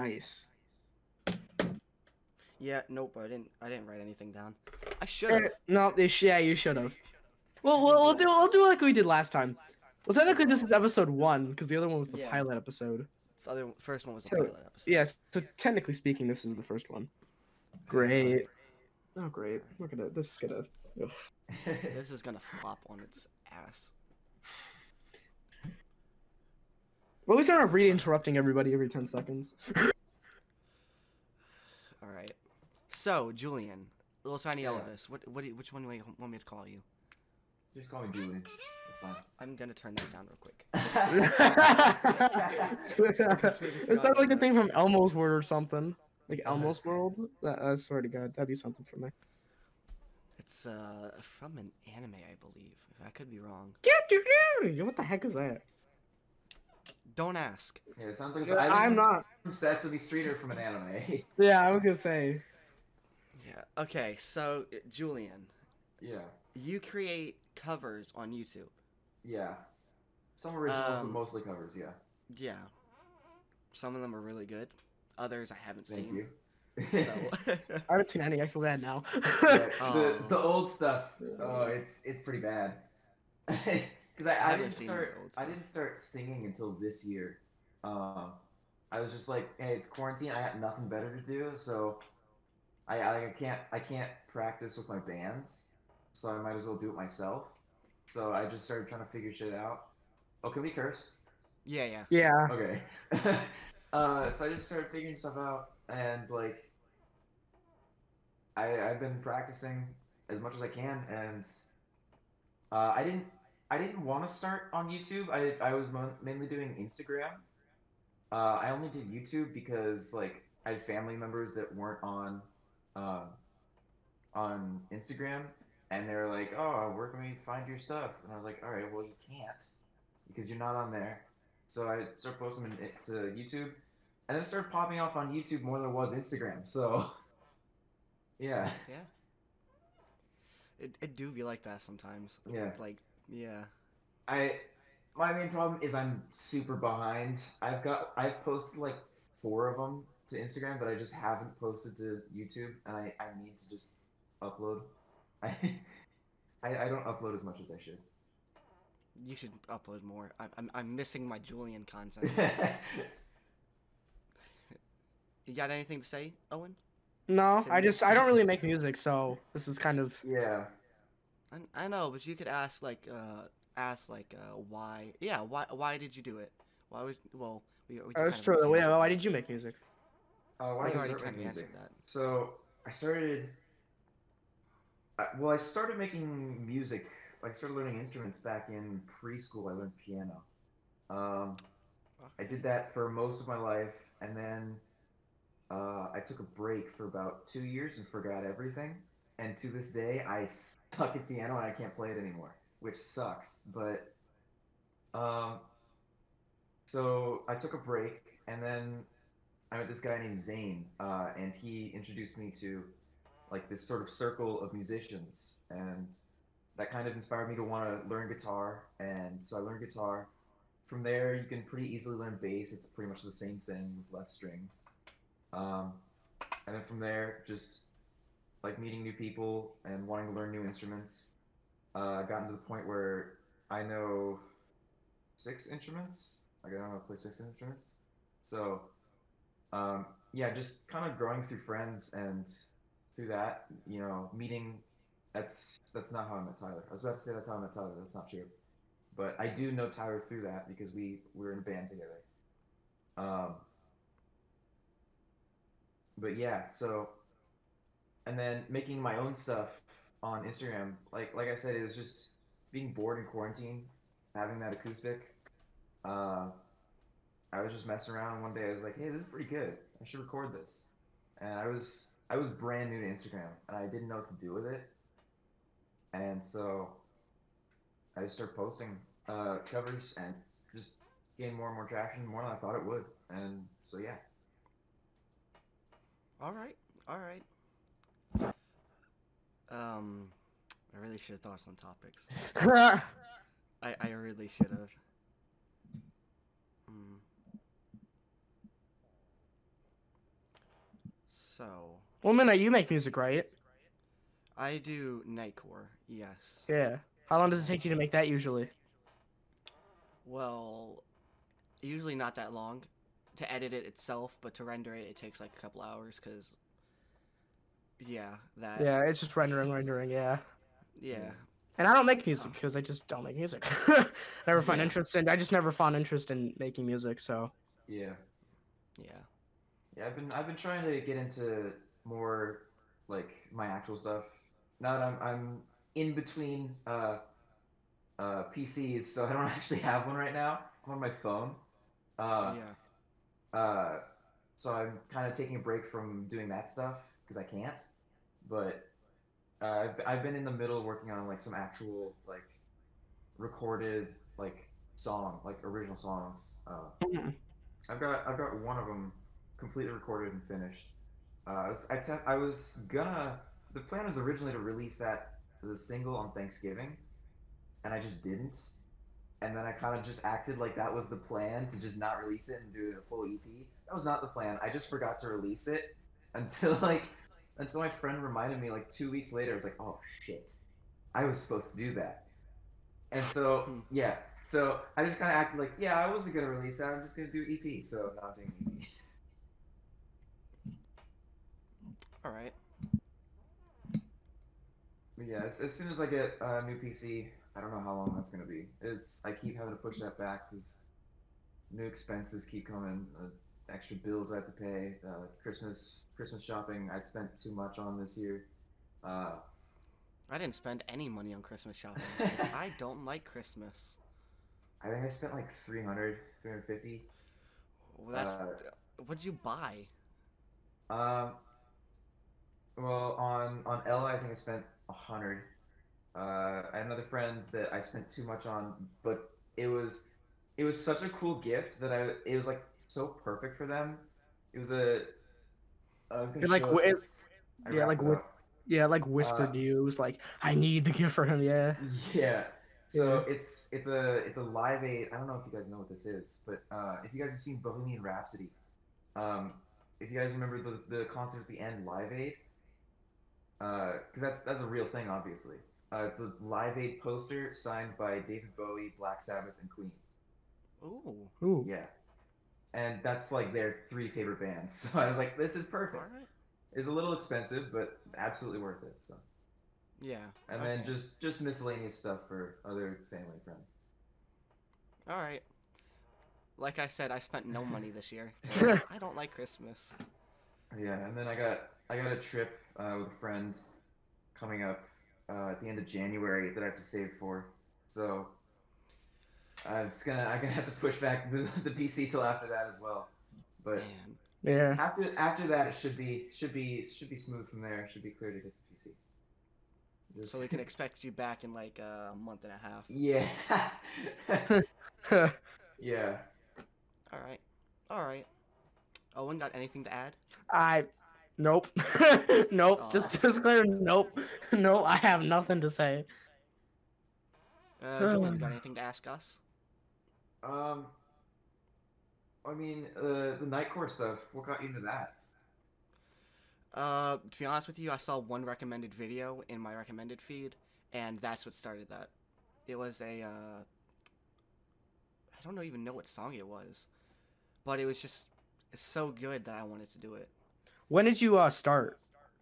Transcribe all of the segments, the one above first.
Nice. Yeah, nope. I didn't. I didn't write anything down. I should Eh, have. no, they sh- yeah, you should have. Well, we'll, we'll do we'll do like we did last time. Well, technically this is episode one because the other one was the Yeah. pilot episode. The other first one was the So, pilot episode. Yes, so technically speaking, this is the first one. Great. Oh, great. Look at it. This is gonna. This is gonna flop on its ass. Well, we start off really interrupting everybody every ten seconds. All right. So Julian, little tiny Yeah. Elvis. What? What? Do you, which one do you want me to call you? Just call me Julian. It's fine. I'm gonna turn that down real quick. Is that like a thing from Elmo's World or something? Like Elmo's Yes. World? That, I swear to God, that'd be something for me. It's uh from an anime, I believe. I could be wrong. What the heck is that? Don't ask. yeah, it sounds like it's Yeah, either I'm from- not. from Sesame Street or from an anime. Yeah, I was gonna say. Yeah. Okay. So uh, Julian, yeah, you create covers on YouTube. yeah. Some originals, Um, but mostly covers. Yeah. Yeah. Some of them are really good. Others I haven't Thank seen. you. So. I haven't seen any. I feel bad now. Yeah, the Oh. the old stuff. Oh, it's it's pretty bad. Because I, I, haven't didn't start I didn't start singing until this year. Um, I was just like, hey, it's quarantine. I got nothing better to do, so I I, I can't I can't practice with my bands, so I might as well do it myself. So I just started trying to figure shit out. Oh, can we curse? yeah. Yeah. yeah. Okay. uh, so I just started figuring stuff out, and like, I I've been practicing as much as I can, and uh, I didn't I didn't want to start on YouTube. I I was mo- mainly doing Instagram. Uh, I only did YouTube because like I had family members that weren't on, um, on Instagram, and they were like, "Oh, where can we find your stuff?" And I was like, "All right, well you can't because you're not on there." So I started posting them in- to YouTube, and then it started popping off on YouTube more than it was Instagram. So, yeah, Yeah. It, it do be like that sometimes. Yeah. Like, yeah. I my main problem is I'm super behind. I've got I've posted like four of them to Instagram, but I just haven't posted to YouTube, and I, I need to just upload. I, I I don't upload as much as I should. You should upload more. I'm, I'm, I'm missing my Julian content. you got anything to say, Owen? No, Send I just I don't really make music, so this is kind of yeah. I, I know, but you could ask like uh ask like uh why yeah why why did you do it? Why was well we, we Oh, that's true. already Yeah, why did you make music? Uh, why We does already it kind make music? that. So I started. I, well, I started making music. Like I started learning instruments back in preschool. I learned piano. Um, I did that for most of my life, and then uh, I took a break for about two years and forgot everything. And to this day, I suck at piano and I can't play it anymore, which sucks. But um, so I took a break, and then I met this guy named Zane, uh, and he introduced me to like this sort of circle of musicians, and that kind of inspired me to want to learn guitar. And so I learned guitar. From there, you can pretty easily learn bass. It's pretty much the same thing with less strings. Um, and then from there, just like meeting new people and wanting to learn new instruments, uh, gotten to the point where I know six instruments. Like I don't know how to play six instruments. So um, yeah, just kind of growing through friends and through that, you know, meeting. That's that's not how I met Tyler. I was about to say that's how I met Tyler. That's not true, but I do know Tyler through that because we we were in a band together. Um, but yeah, so and then making my own stuff on Instagram. Like like I said, it was just being bored in quarantine, having that acoustic. Uh, I was just messing around one day. I was like, "Hey, this is pretty good. I should record this." And I was I was brand new to Instagram and I didn't know what to do with it. And so I just started posting uh, covers and just gained more and more traction, more than I thought it would. And so yeah. All right, all right. Um, I really should have thought of some topics. I I really should have. Hmm. So Well, Midnight, you make music, right? I do nightcore. Yes. Yeah. How long does it take you to make that usually? Well, usually not that long to edit it itself, but to render it, it takes like a couple hours because. Yeah, that. Yeah, it's just rendering, rendering. Yeah. Yeah. And I don't make music because I just don't make music. never find Yeah. interest in. I just never found interest in making music. So. Yeah. Yeah. Yeah, I've been I've been trying to get into more like my actual stuff. Now that I'm I'm in between uh uh PCs, so I don't actually have one right now. I'm on my phone. Uh yeah. uh so I'm kind of taking a break from doing that stuff because I can't. But uh, I've I've been in the middle working on like some actual like recorded like song, like original songs. Uh Mhm. I've got I've got one of them completely recorded and finished. Uh, I was I, te- I was gonna the plan was originally to release that as a single on Thanksgiving, and I just didn't. And then I kind of just acted like that was the plan to just not release it and do a full EP. That was not the plan. I just forgot to release it until like until my friend reminded me like two weeks later. I was like, oh shit, I was supposed to do that. And so Hmm. yeah, so I just kind of acted like, yeah, I wasn't gonna release that. I'm just gonna do EP. So now I'm doing EP. All right. But yeah, as, as soon as I get a new PC, I don't know how long that's gonna be. It's I keep having to push that back because new expenses keep coming, uh, extra bills I have to pay, uh, Christmas Christmas shopping I spent too much on this year. Uh, I didn't spend any money on Christmas shopping. I don't like Christmas. I think I spent like 300, 350. Well, that's. Uh, What'd you buy? Um, well, on on Ella, I think I spent a hundred. Uh, I had another friend that I spent too much on, but it was it was such a cool gift that I it was like so perfect for them. It was a. Was like, it, it's- yeah, like it with- Yeah, like whispered Uh, to you. It was like, I need the gift for him. Yeah. Yeah. So it's it's a it's a live aid. I don't know if you guys know what this is, but uh, if you guys have seen Bohemian Rhapsody, um, if you guys remember the the concert at the end, Live Aid, because that's that's a real thing, obviously. Uh, it's a Live Aid poster signed by David Bowie, Black Sabbath, and Queen. Ooh. Ooh. Yeah, and that's like their three favorite bands. So I was like, this is perfect. right. It's a little expensive, but absolutely worth it. So Yeah. and then just just miscellaneous stuff for other family and friends. All right. Like I said, I spent no money this year. I don't like Christmas. Yeah, and then I got I got a trip uh, with a friend coming up uh, at the end of January that I have to save for. So I was gonna I'm gonna have to push back the, the PC till after that as well. But Man. Yeah. after after that, it should be should be should be smooth from there. It Should be clear to get the PC. Just- So we can expect you back in like a month and a half. yeah. yeah. All right. All right. Owen, got anything to add? I. Nope. nope. Just just clear. Nope. No, I have nothing to say. Uh, Dylan, got anything to ask us? Um. I mean, uh, the Nightcore stuff. What got you into that? Uh, to be honest with you, I saw one recommended video in my recommended feed, and that's what started that. It was a, uh, I don't know even know what song it was, but it was just so good that I wanted to do it. When did you uh start?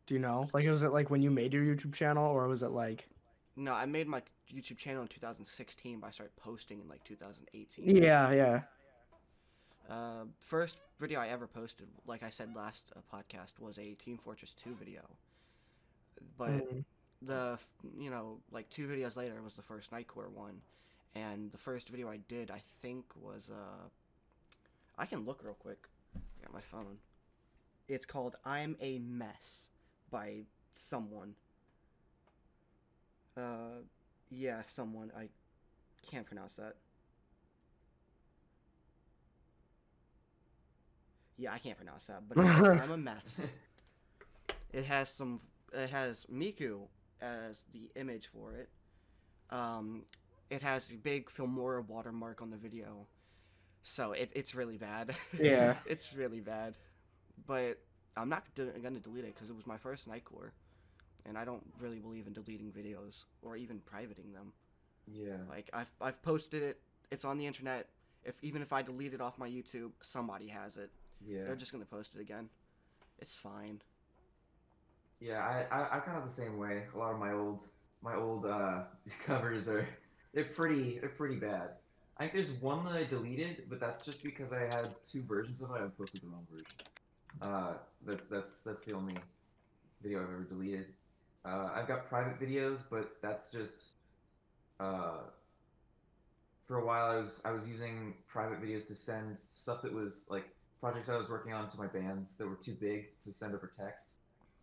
Do you know? Like, was it like when you made your YouTube channel, or was it like? No, I made my YouTube channel in 2016, but I started posting in like 2018. Yeah, yeah. Uh, first video I ever posted, like I said last uh, podcast, was a Team Fortress 2 video. But Mm. the you know like two videos later was the first Nightcore one, and the first video I did I think was uh, I can look real quick. I got my phone. It's called "I'm a Mess" by someone. Uh, yeah, someone I can't pronounce that. Yeah, I can't pronounce that, but I'm a mess. It has some. It has Miku as the image for it. Um, it has a big Filmora watermark on the video, so it, it's really bad. Yeah. it's really bad, but I'm not de- gonna delete it because it was my first Nightcore, and I don't really believe in deleting videos or even privating them. Yeah. Like I've I've posted it. It's on the internet. If even if I delete it off my YouTube, somebody has it. Yeah. They're just gonna post it again. It's fine. Yeah, I, I, I kind of the same way. A lot of my old my old uh, covers are they're pretty they're pretty bad. I think there's one that I deleted, but that's just because I had two versions of it. I posted the wrong version. Uh, that's that's that's the only video I've ever deleted. Uh, I've got private videos, but that's just uh, for a while I was I was using private videos to send stuff that was like projects I was working on to my bands that were too big to send over text.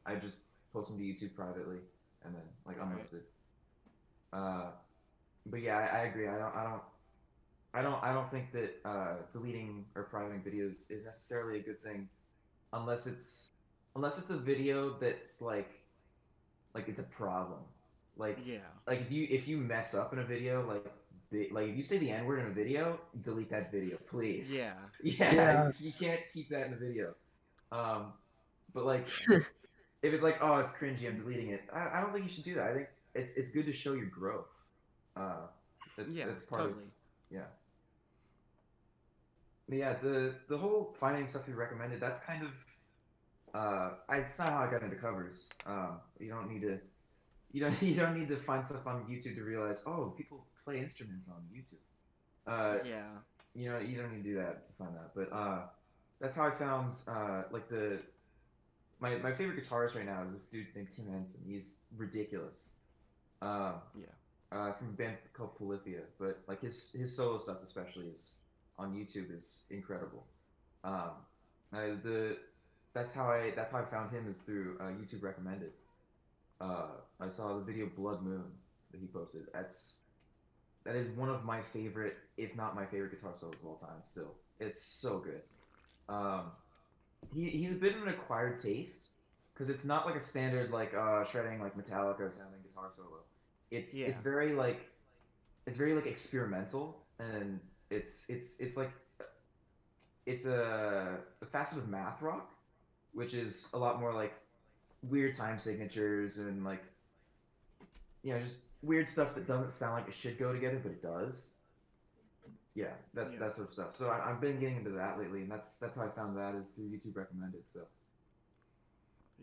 I just post them to YouTube privately and then like Right. unlisted. Uh, but yeah, I, I agree. I don't I don't I don't I don't think that uh, deleting or privating videos is necessarily a good thing, unless it's unless it's a video that's like like it's a problem. Like Yeah. like if you if you mess up in a video like the, like if you say the n word in a video, delete that video, please. Yeah. Yeah, Yeah. you can't keep that in a video. Um, but like if it's like oh it's cringy, I'm deleting it. I, I don't think you should do that. I think it's it's good to show your growth. Uh, that's yeah. that's part totally. of yeah. But yeah, the the whole finding stuff you recommended, that's kind of uh I, it's not how I got into covers. Um you don't need to you don't you don't need to find stuff on YouTube to realize, oh, people play instruments on YouTube. Uh yeah. you know, you don't need to do that to find that. But uh that's how I found uh like the my my favorite guitarist right now is this dude named Tim Henson. He's ridiculous. Um Yeah. uh, from a band called Polyphia, but like his his solo stuff especially is on YouTube is incredible. Um, I, the that's how I that's how I found him is through uh, YouTube recommended. Uh, I saw the video Blood Moon that he posted. That's that is one of my favorite, if not my favorite guitar solos of all time. Still, it's so good. Um, he he's a bit of an acquired taste because it's not like a standard like uh, shredding like Metallica sounding guitar solo. It's Yeah. it's very like it's very like experimental and it's it's it's like it's a, a facet of math rock, which is a lot more like weird time signatures and like you know just weird stuff that doesn't sound like it should go together, but it does. Yeah, that's Yeah. that sort of stuff. So I, I've been getting into that lately, and that's that's how I found that is through YouTube recommended. So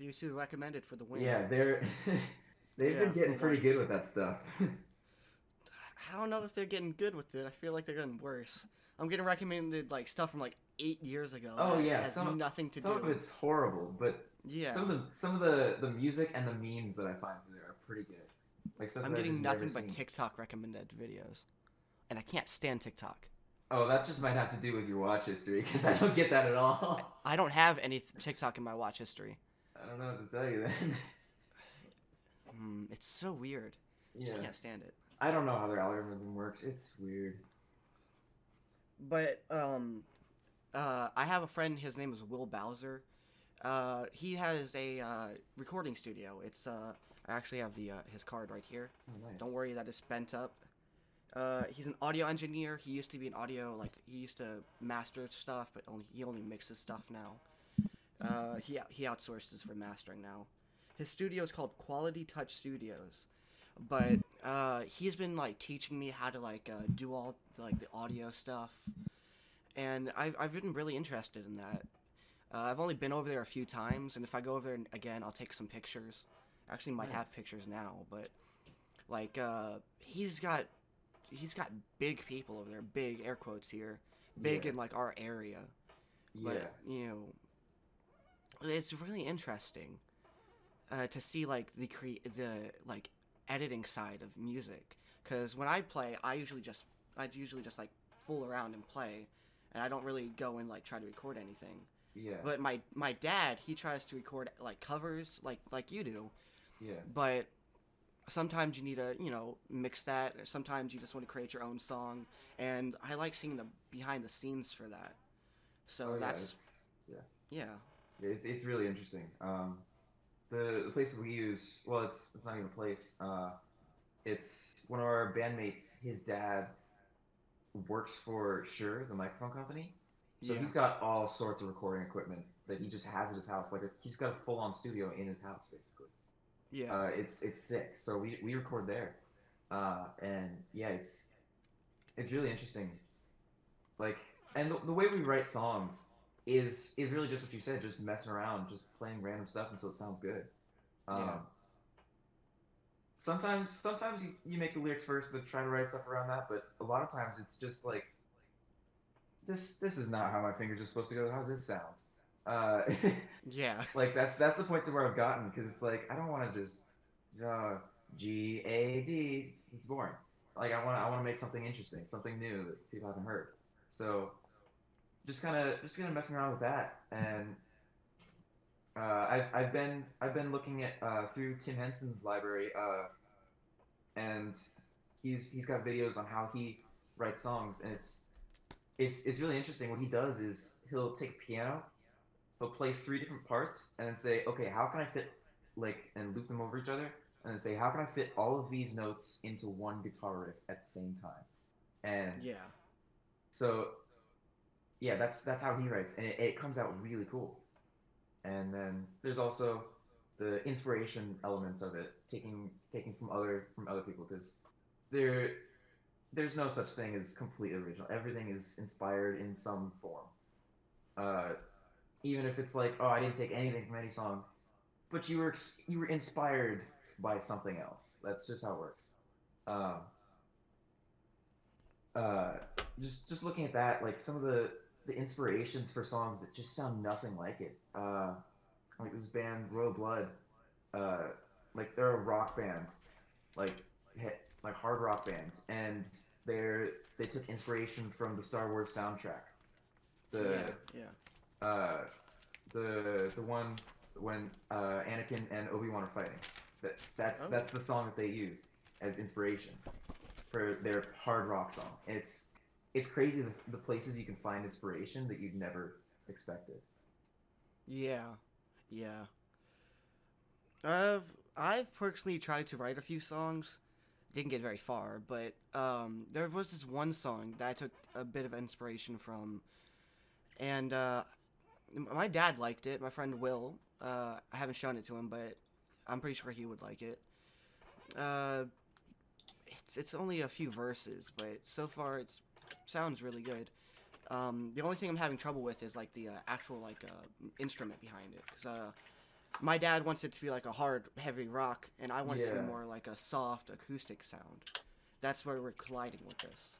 YouTube recommended for the win. yeah, they're they've Yeah, been getting full pretty good with that stuff. I don't know if they're getting good with it. I feel like they're getting worse. I'm getting recommended like stuff from like eight years ago. Oh, yeah, has some- nothing to Some do. Some of it's horrible, but yeah, some of the some of the the music and the memes that I find there are pretty good. Like I'm getting nothing but seen. TikTok recommended videos, and I can't stand TikTok. Oh, that just might have to do with your watch history because I don't get that at all. I don't have any TikTok in my watch history. I don't know what to tell you then. Hmm, it's so weird. yeah, Just can't stand it. I don't know how their algorithm works. It's weird. But um, uh, I have a friend. His name is Will Bowser. Uh, he has a uh, recording studio. It's uh, I actually have the uh, his card right here. Oh, nice. Don't worry that it's bent up. Uh, he's an audio engineer. He used to be an audio like he used to master stuff, but only he only mixes stuff now. Uh, he he outsources for mastering now. His studio is called Quality Touch Studios, but uh, he's been like teaching me how to like uh, do all like the audio stuff, and I've I've been really interested in that. Uh, I've only been over there a few times, and if I go over there again, I'll take some pictures. Actually, might Nice. have pictures now, but like uh, he's got he's got big people over there, big air quotes here, big Yeah. in like our area. Yeah. But you know, it's really interesting uh, to see like the cre- the like editing side of music. Because when I play, I usually just I usually just like fool around and play, and I don't really go and like try to record anything. yeah. But my my dad, he tries to record like covers like like you do, yeah. but sometimes you need to you know mix that or sometimes you just want to create your own song and i like seeing the behind the scenes for that so oh, yeah, that's yeah. yeah Yeah, It's, it's really interesting. Um, the the place we use, well, it's it's not even a place. Uh, it's one of our bandmates. His dad works for Shure, the microphone company. So Yeah. he's got all sorts of recording equipment that he just has at his house. Like he's got a full on studio in his house basically. Yeah. Uh, it's it's sick. So we we record there, uh, and yeah, it's it's really interesting. Like, and the, the way we write songs is is really just what you said, just messing around, just playing random stuff until it sounds good. Um, Yeah. Sometimes sometimes you, you make the lyrics first and try to write stuff around that, but a lot of times it's just like this this is not how my fingers are supposed to go. How's this sound? Uh, yeah. like that's that's the point to where I've gotten because it's like I don't want to just uh, G A D. It's boring. Like I want to I want to make something interesting, something new that people haven't heard. So just kind of just kind of messing around with that, and uh, I've I've been I've been looking at uh, through Tim Henson's library, uh, and he's he's got videos on how he writes songs, and it's it's it's really interesting. What he does is he'll take piano he'll play three different parts and then say, okay, how can I fit like and loop them over each other, and then say, how can I fit all of these notes into one guitar riff at the same time? And Yeah. so, yeah, that's that's how he writes, and it, it comes out really cool. And then there's also the inspiration element of it, taking taking from other from other people, because there there's no such thing as completely original. Everything is inspired in some form. Uh, even if it's like, oh, I didn't take anything from any song, but you were you were inspired by something else. That's just how it works. Um, uh, just just looking at that, like some of the the inspirations for songs that just sound nothing like it. Uh, like this band Royal Blood, uh, like they're a rock band, like hit, like hard rock band, and they're they took inspiration from the Star Wars soundtrack. The yeah. Yeah. uh, the the one when uh, Anakin and Obi Wan are fighting. That that's Oh. that's the song that they use as inspiration for their hard rock song. And it's it's crazy the, the places you can find inspiration that you'd never expected. Yeah, yeah. I've I've personally tried to write a few songs, didn't get very far, but um, there was this one song that I took a bit of inspiration from, and uh, my dad liked it. My friend Will. Uh, I haven't shown it to him, but I'm pretty sure he would like it. Uh, it's it's only a few verses, but so far it's sounds really good. Um, the only thing I'm having trouble with is like the uh, actual like uh, instrument behind it, because uh, my dad wants it to be like a hard, heavy rock, and I want it to Yeah. be more like a soft acoustic sound. That's where we're colliding with this.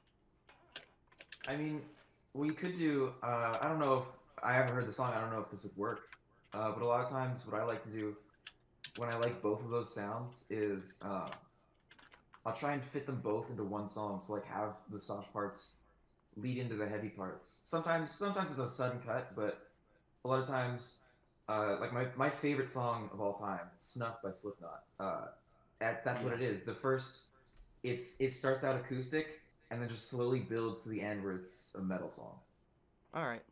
I mean, we could do. Uh, I don't know if I haven't heard the song. I don't know if this would work. Uh, but a lot of times, what I like to do when I like both of those sounds is uh, I'll try and fit them both into one song. So like have the soft parts lead into the heavy parts. Sometimes, sometimes it's a sudden cut, but a lot of times, uh, like my, my favorite song of all time, "Snuff" by Slipknot. Uh, at, that's what it is. The first, it's it starts out acoustic and then just slowly builds to the end where it's a metal song. All right,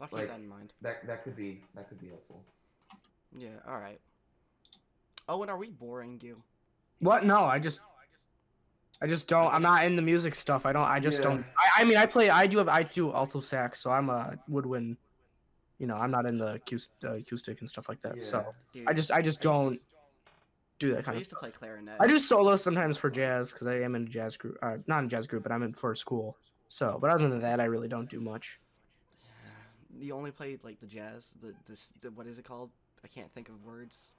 I'll keep Like- that in mind. That that could be that could be helpful. Yeah. All right. Oh, and are we boring you? What? No, I just, I just don't. I'm not in the music stuff. I don't. I just Yeah. don't. I, I mean, I play. I do have. I do alto sax, so I'm a woodwind. You know, I'm not in the acoustic, uh, acoustic and stuff like that. So Dude, I just, I just don't do that I kind of used to stuff. play clarinet. I do solo sometimes for jazz because I am in a jazz group. Uh, not in a jazz group, but I'm in for school. So, but other than that, I really don't do much. You only played like the jazz, the this, the, what is it called? I can't think of words.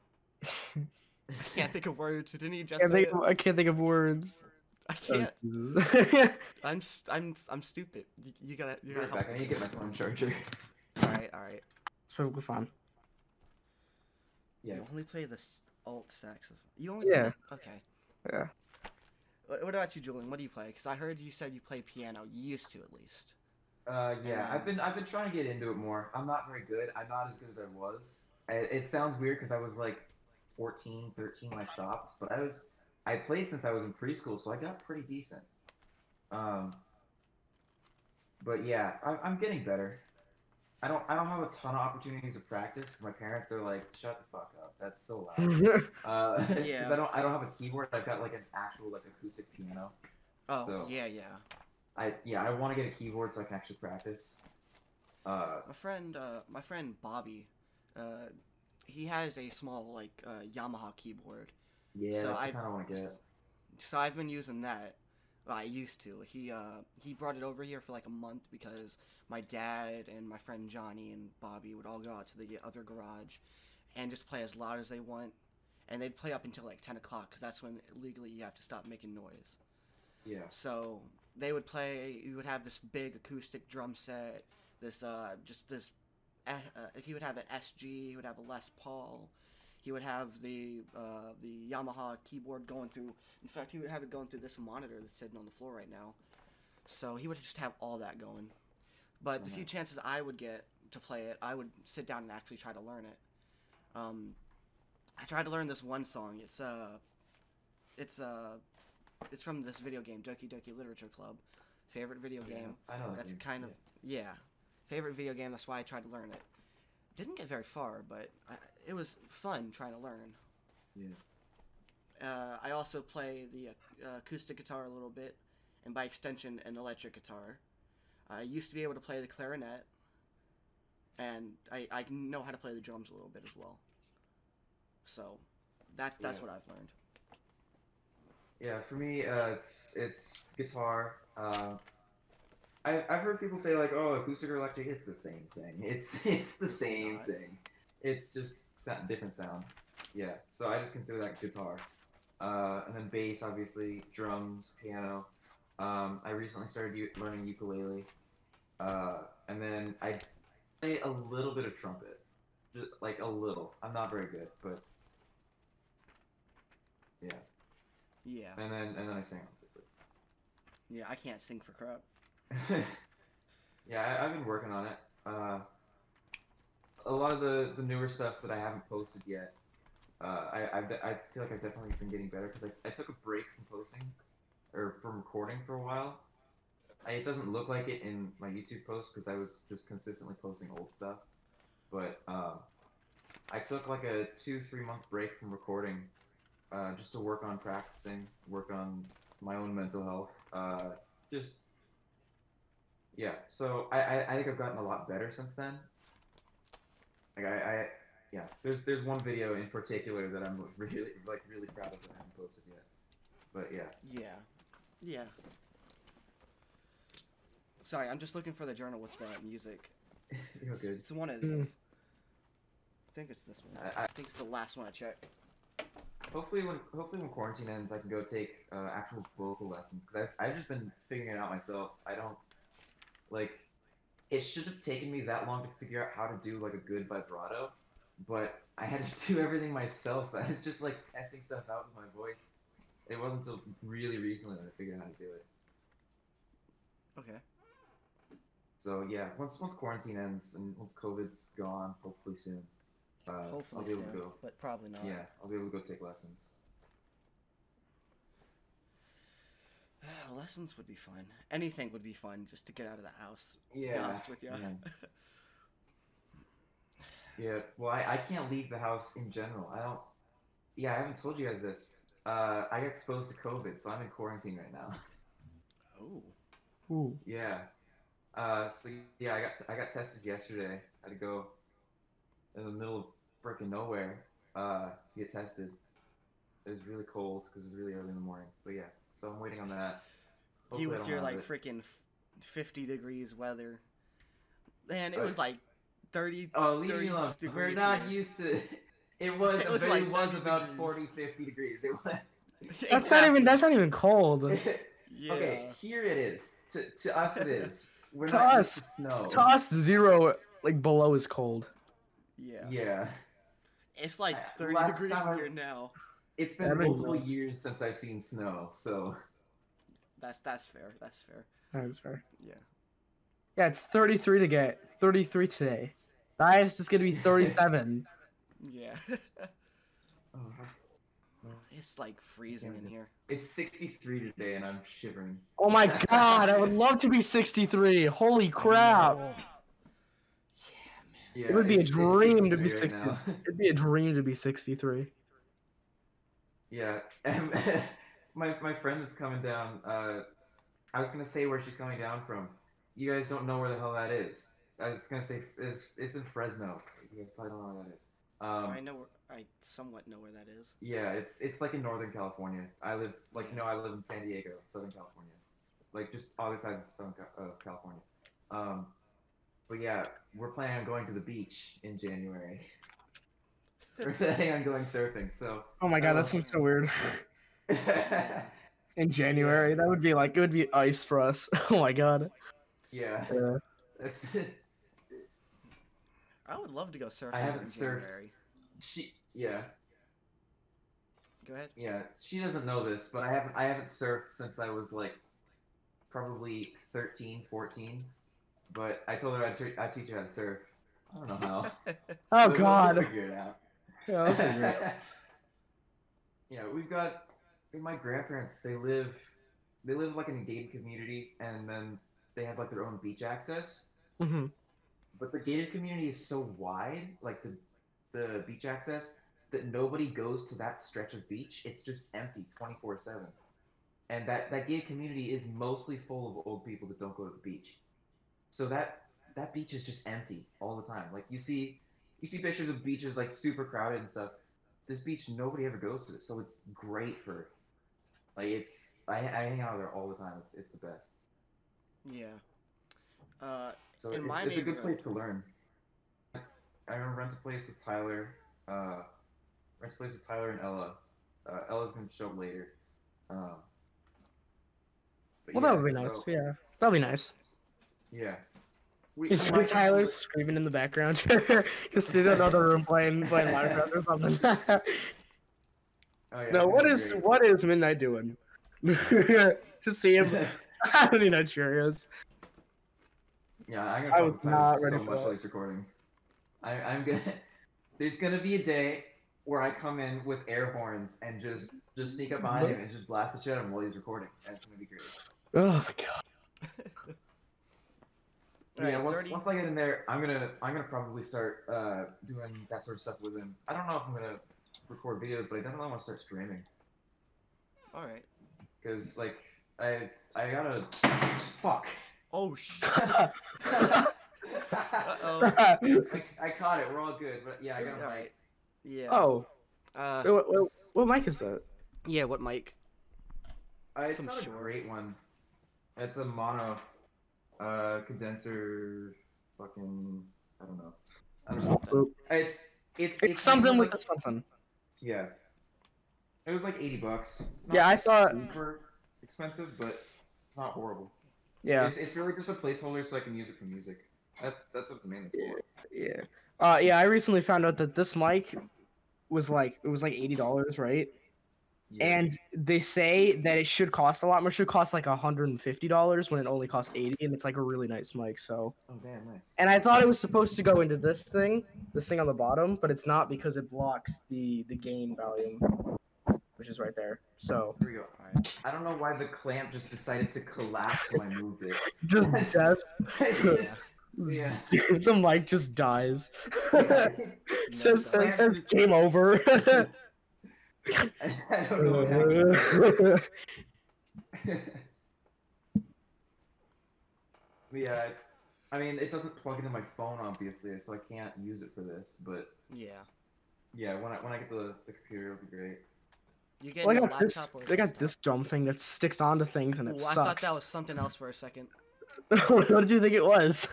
I can't think of words. Didn't you just can't say think it? of, I can't think of words. I Oh, can't. Jesus. I'm st- I'm I'm stupid. You, you gotta you gotta right help back. I me. need to get my phone charger. All right, all right. it's perfectly fine. Yeah. You only play the alt saxophone. You only Yeah. Play, okay. Yeah. What, what about you, Julian? What do you play? Because I heard you said you play piano. You used to at least. Uh, yeah, And, I've been I've been trying to get into it more. I'm not very good. I'm not as good as I was. I, it sounds weird because I was like 14, 13 when I stopped, but I was I played since I was in preschool, so I got pretty decent. Um, but yeah, I, I'm getting better. I don't I don't have a ton of opportunities to practice because my parents are like, shut the fuck up. That's so loud. Uh, because I don't I don't have a keyboard. I've got like an actual like acoustic piano. Oh So- yeah, yeah. I yeah I want to get a keyboard so I can actually practice. Uh, My friend, uh, my friend Bobby, uh, he has a small like uh, Yamaha keyboard. Yeah, So I- kind of want to get. So I've been using that. Well, I used to. He uh he brought it over here for like a month because my dad and my friend Johnny and Bobby would all go out to the other garage and just play as loud as they want, and they'd play up until like ten o'clock because that's when legally you have to stop making noise. Yeah. So they would play. You would have this big acoustic drum set. This uh, just this. Uh, uh, he would have an SG. He would have a Les Paul. He would have the uh, the Yamaha keyboard going through. In fact, he would have it going through this monitor that's sitting on the floor right now. So he would just have all that going. But the few chances I would get to play it, I would sit down and actually try to learn it. Um, I tried to learn this one song. It's uh, it's uh, it's from this video game, Doki Doki Literature Club. Favorite video Yeah, game. I know. That's game, kind of yeah. Favorite video game. That's why I tried to learn it. Didn't get very far, but I, it was fun trying to learn. Yeah. Uh, I also play the uh, acoustic guitar a little bit, and by extension, an electric guitar. I used to be able to play the clarinet, and I, I know how to play the drums a little bit as well. So, that's that's Yeah. what I've learned. Yeah, for me, uh, it's it's guitar. Uh, I I've heard people say like, oh, acoustic or electric, it's the same thing. It's it's the same thing. It's just sound, different sound. Yeah, so I just consider that guitar. Uh, and then bass, obviously, drums, piano. Um, I recently started learning ukulele. Uh, and then I play a little bit of trumpet, just like a little. I'm not very good, but yeah. Yeah, And then and then I sing obviously. yeah. I can't sing for crap. yeah, I, I've been working on it. Uh, a lot of the, the newer stuff that I haven't posted yet, uh, I I've, I feel like I've definitely been getting better because I, I took a break from posting or from recording for a while. I, it doesn't look like it in my YouTube posts because I was just consistently posting old stuff, but um, I took like a two three month break from recording, uh, just to work on practicing, work on my own mental health, uh, just yeah, so I, I, I think I've gotten a lot better since then. Like I, I yeah, there's there's one video in particular that I'm really like really proud of that I haven't posted yet. But yeah. Yeah, yeah. Sorry, I'm just looking for the journal with the music. You're It's, good. it's one of Mm. these. I think it's this one. I, I, I think it's the last one I checked. hopefully when hopefully when quarantine ends, I can go take uh, actual vocal lessons because I've I've just been figuring it out myself. I don't like. It should have taken me that long to figure out how to do like a good vibrato, but I had to do everything myself. So I was just like testing stuff out with my voice. It wasn't until really recently that I figured out how to do it. Okay. So yeah, once once quarantine ends and once COVID's gone, hopefully soon, uh, Hopefully I'll be able soon, to go. but probably not. Yeah, I'll be able to go take lessons. Lessons would be fun. Anything would be fun just to get out of the house. To be Yeah, honest with you. man. Yeah, well, I, I can't leave the house in general. I don't. Yeah, I haven't told you guys this. Uh, I got exposed to COVID, so I'm in quarantine right now. oh. Ooh. yeah. Uh, so yeah, I got t- I got tested yesterday. I had to go in the middle of freaking nowhere uh, to get tested. It was really cold because it was really early in the morning. But yeah, so I'm waiting on that. you Hopefully I with your like it. freaking 50 degrees weather. Man, it Right. was like 30. Oh, leave me 30 alone. We're not here. used to. It was, It was like it was about degrees. 40, 50 degrees. It was. That's not even. That's not even cold. Yeah. Okay, here it is. To, to us, it is. We're To not us- used to snow. To us, zero like below is cold. Yeah. Yeah, It's like Uh, 30 last degrees summer- here now. It's been That makes multiple sense. years since I've seen snow, so That's that's fair. That's fair. That's fair. Yeah. Yeah, it's 33 to get 33 today. The highest is gonna be 37. Yeah. Uh-huh. it's like freezing in here. it's 63 today, and I'm shivering. oh my god, I would love to be 63. Holy crap! Yeah, man. Yeah, would be a it's- it's dream to be 63 right 60. It'd be a dream to be 63. Yeah, and my my friend that's coming down. Uh, I was gonna say where she's coming down from. You guys don't know where the hell that is. I was gonna say it's it's in Fresno. You guys probably don't know where that is. Um, I know. Where, I somewhat know where that is. Yeah, it's it's like in Northern California. I live like no, I live in San Diego, Southern California. It's, like just other sides of Southern of California. Um, but yeah, we're planning on going to the beach in January. we're planning on going surfing. So Oh my god, that sounds so weird. In January, that would be like it would be ice for us. Oh my god. yeah, Yeah. that's I would love to go surfing I haven't in surfed. January. she. Yeah, Go ahead. yeah. She doesn't know this, but I haven't I haven't surfed since I was like probably 13, 14. But I told her I'd, t- I'd teach her how to surf. I don't know how. Oh We'll- we'll god. figure it out. Yeah, I'll figure it yeah, we've got my grandparents. They live, they live like in a gated community, and then they have like their own beach access. Mhm. But the gated community is so wide, like the the beach access, that nobody goes to that stretch of beach. It's just empty twenty four seven, and that that gated community is mostly full of old people that don't go to the beach. So that that beach is just empty all the time. Like you see, you see pictures of beaches like super crowded and stuff. This beach, nobody ever goes to it, so it's great for. Like it's, I, I hang out there all the time. It's it's the best. Yeah. Uh, So In it's, my it's a good place to learn. I remember rent a place with Tyler. Uh, rent a place with Tyler and Ella. Uh, Ella's gonna show up later. Um, Well, yeah, that would be nice. so- Yeah, that'd be nice. Yeah. We, might Tyler's screaming in the background. Just in another room playing playing Minecraft or something. Oh, yeah, no, what is great. what is Midnight doing? Just see him. I don't even know what year he is. Yeah, I'm gonna I was not ready for much while recording. I, I'm gonna. There's gonna be a day where I come in with air horns and just just sneak up behind him and just blast the shit out of him while he's recording. That's gonna be great. Oh my god. Yeah, Alright, once, 30 once I get in there, I'm gonna I'm gonna probably start uh, doing that sort of stuff with him. I don't know if I'm gonna record videos, but I definitely want to start streaming all right. because like I I gotta fuck. Oh shit. I, Uh-oh. I caught it. We're all good, but yeah, I got All a right. mic. Yeah. oh, Uh, what, what, what mic is that? yeah. What mic? Uh, it's Some not a great one. It's a mono uh, condenser. Fucking I don't know. I don't know. Boop. It's it's It's something with like- something. Yeah. It was like 80 bucks. Yeah, I thought- super expensive, but it's not horrible. Yeah, It's, it's really just a placeholder so I can use it for music. That's that's what it's mainly for. yeah. Uh, yeah. I recently found out that this mic was like it was like eighty dollars, right? Yeah. And they say that it should cost a lot more. It should cost like hundred and fifty dollars when it only costs eighty, and it's like a really nice mic. So, oh damn, nice. and I thought it was supposed to go into this thing, this thing on the bottom, but it's not because it blocks the the gain volume, which is right there. So Here we go. Right. I don't know why the clamp just decided to collapse when I moved it. just death. Yeah. the mic just dies. I so, No, so don't. it says game over. Don't know what yeah, I mean, it doesn't plug into my phone, obviously, so I can't use it for this. But Yeah. yeah, when I when I get the, the computer, it'll be great. You get Well, I a got this. laptop or I got desktop? this dumb thing that sticks onto things and it Ooh, I thought sucks. that was something else for a second. what did you think it was?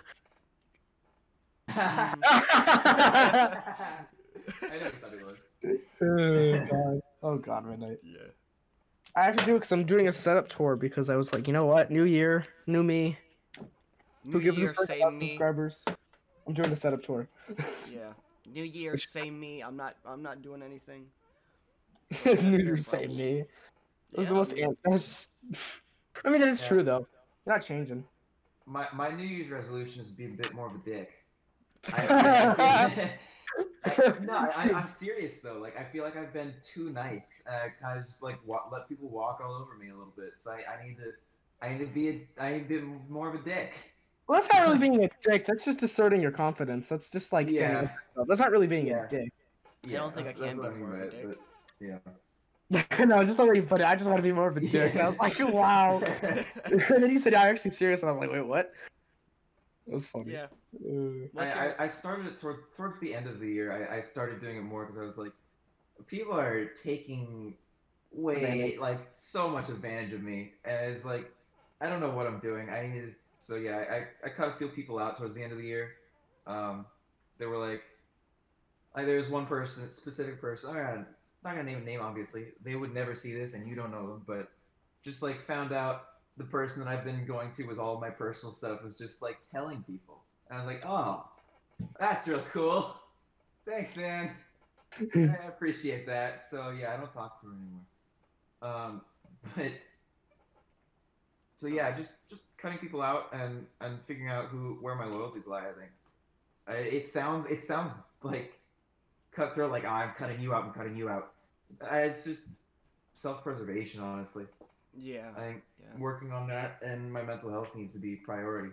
I never thought it was. Oh, god! Oh god, midnight. Yeah. I have to do it because I'm doing a setup tour because I was like, you know what? New year, new me. Who gives year, us first same me. subscribers? I'm doing a setup tour. Yeah. New year, same me. I'm not. I'm not doing anything. new their year, same me. It was Yeah, the most. I mean, An- that was just. I mean, that is Yeah. true though. You're not changing. My my New Year's resolution is to be a bit more of a dick. I, I- no, I, I'm serious though. Like I feel like I've been too nice. Uh, kind of just like wa- let people walk all over me a little bit. So I, I need to, I need to be a, I need to be more of a dick. Well, that's not really being a dick. That's just asserting your confidence. That's just like Yeah. up for yourself. That's not really being Yeah. a dick. Yeah, I don't think I can that's what be mean more of a dick. but yeah. no, it's just the way you put it. I just want to be more of a dick. And I was like, wow. and then you said, "Yeah, I'm actually serious," and I was like, "Wait, what?" That was funny. Yeah. Uh, I, I, I started it towards towards the end of the year. I, I started doing it more because I was like, people are taking way Advantage. like so much advantage of me, and it's like I don't know what I'm doing. I needed so yeah. I I kind of feel people out towards the end of the year. Um, they were like, like there's one person, specific person. I'm not, not gonna name a name, obviously. They would never see this, and you don't know them, but just like found out the person that I've been going to with all my personal stuff was just like telling people. And I was like, oh, that's real cool. Thanks, man. I appreciate that. So yeah, I don't talk to her anymore. Um, but so yeah, just just cutting people out and and figuring out who where my loyalties lie. I think I, it sounds it sounds like cutthroat, like "Ah, I'm cutting you out, I'm cutting you out. Uh, It's just self preservation, honestly. Yeah. I think Yeah. working on that and my mental health needs to be priority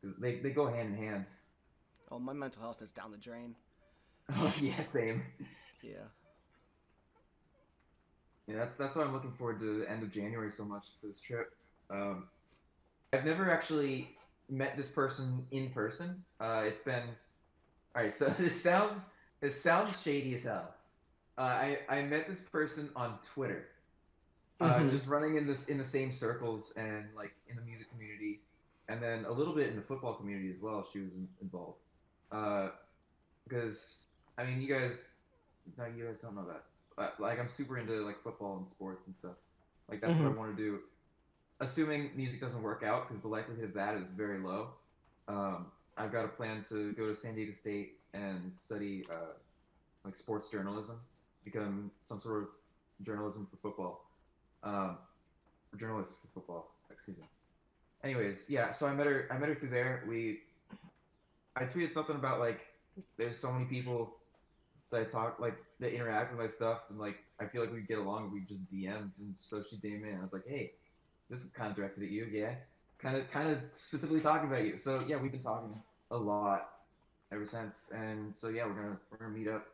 because they, they go hand in hand. Oh, my mental health is down the drain. Oh yeah, same. Yeah. Yeah, that's that's why I'm looking forward to the end of January so much for this trip. Um, I've never actually met this person in person. Uh, it's been all right. So this sounds this sounds shady as hell. Uh, I I met this person on Twitter, uh, Mhm. just running in this in the same circles and like in the music community, and then a little bit in the football community as well. She was in, involved, uh, because I mean, you guys, no, you guys don't know that. But, like, I'm super into like football and sports and stuff. Like that's what I want to do. Assuming music doesn't work out, because the likelihood of that is very low. Um, I've got a plan to go to San Diego State and study uh, like sports journalism, become some sort of journalism for football, um, journalist for football. Excuse me. Anyways, yeah. So I met her. I met her through there. We, I tweeted something about like, there's so many people that I talk like that interact with my stuff, and like I feel like we get along. We just DM'd, and so she DM'd me, and I was like, hey, this is kind of directed at you, yeah. Kind of, kind of specifically talking about you. So yeah, we've been talking a lot ever since, and so yeah, we're gonna we're gonna meet up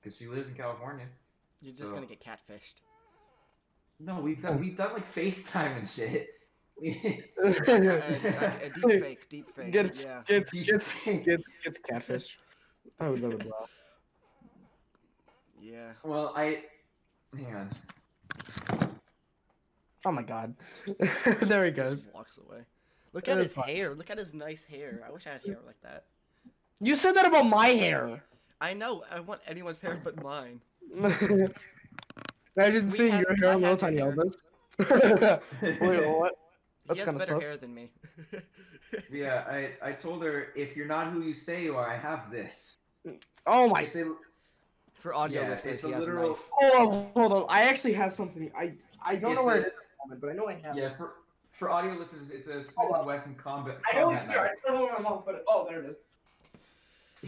because she lives in California. You're just So- gonna get catfished. No, we've done we've done like FaceTime and shit. a, a, a deep fake, deep fake. Gets yeah. gets gets gets gets catfish. I would love it. Wow. Yeah. well, I hang on. Oh my god. there he He goes. just walks away. Look That at his fine. hair. Look at his nice hair. I wish I had hair like that. You said that about my hair. I know. I want anyone's hair but mine. Imagine We seeing your hair I on little tiny hair. Elvis. Wait, what? That's kinda better sus. hair than me. Yeah, I I told her if you're not who you say you are, I have this. Oh my. It's a For audio Yeah, listeners, it's he a has literal- a knife. Hold on, hold on. I actually have something. I I don't know where a- it is at the moment, but I know I have. yeah it. for for audio listeners, it's a Smith Hold on. and Wesson combat. I know combat it's here. I knife. don't know where my mom put it. Oh, there it is.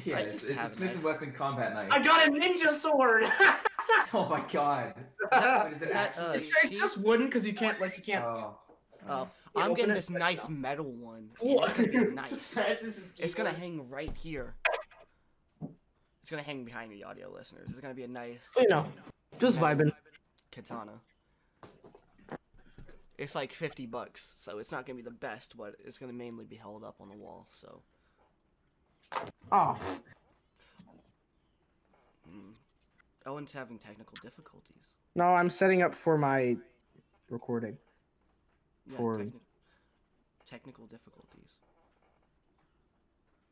Yeah, I it's, used to it's a have a Smith and Wesson combat knife. I got a ninja sword. Oh my god. But is it Is that, uh, actually? it's just wooden because you can't like you can't. Oh. Oh, Yeah, I'm getting this nice metal one. It's gonna be nice. It's gonna hang right here. It's gonna hang behind the audio listeners. It's gonna be a nice You know, just vibing. katana. It's like 50 bucks, so it's not gonna be the best, but it's gonna mainly be held up on the wall. So, Oh, mm. Owen's having technical difficulties. no, I'm setting up for my recording. Yeah, For- techni- technical difficulties.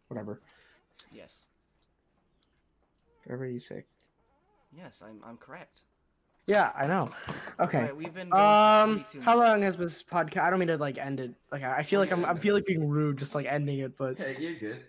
Whatever. Yes, Whatever you say. yes, I'm I'm correct. Yeah, I know. Okay. Alright, we've been Um, 42 how long has this podcast? I don't mean to like end it. Like, I I feel like I'm, I feel like being rude, just like ending it, but Hey, you're good.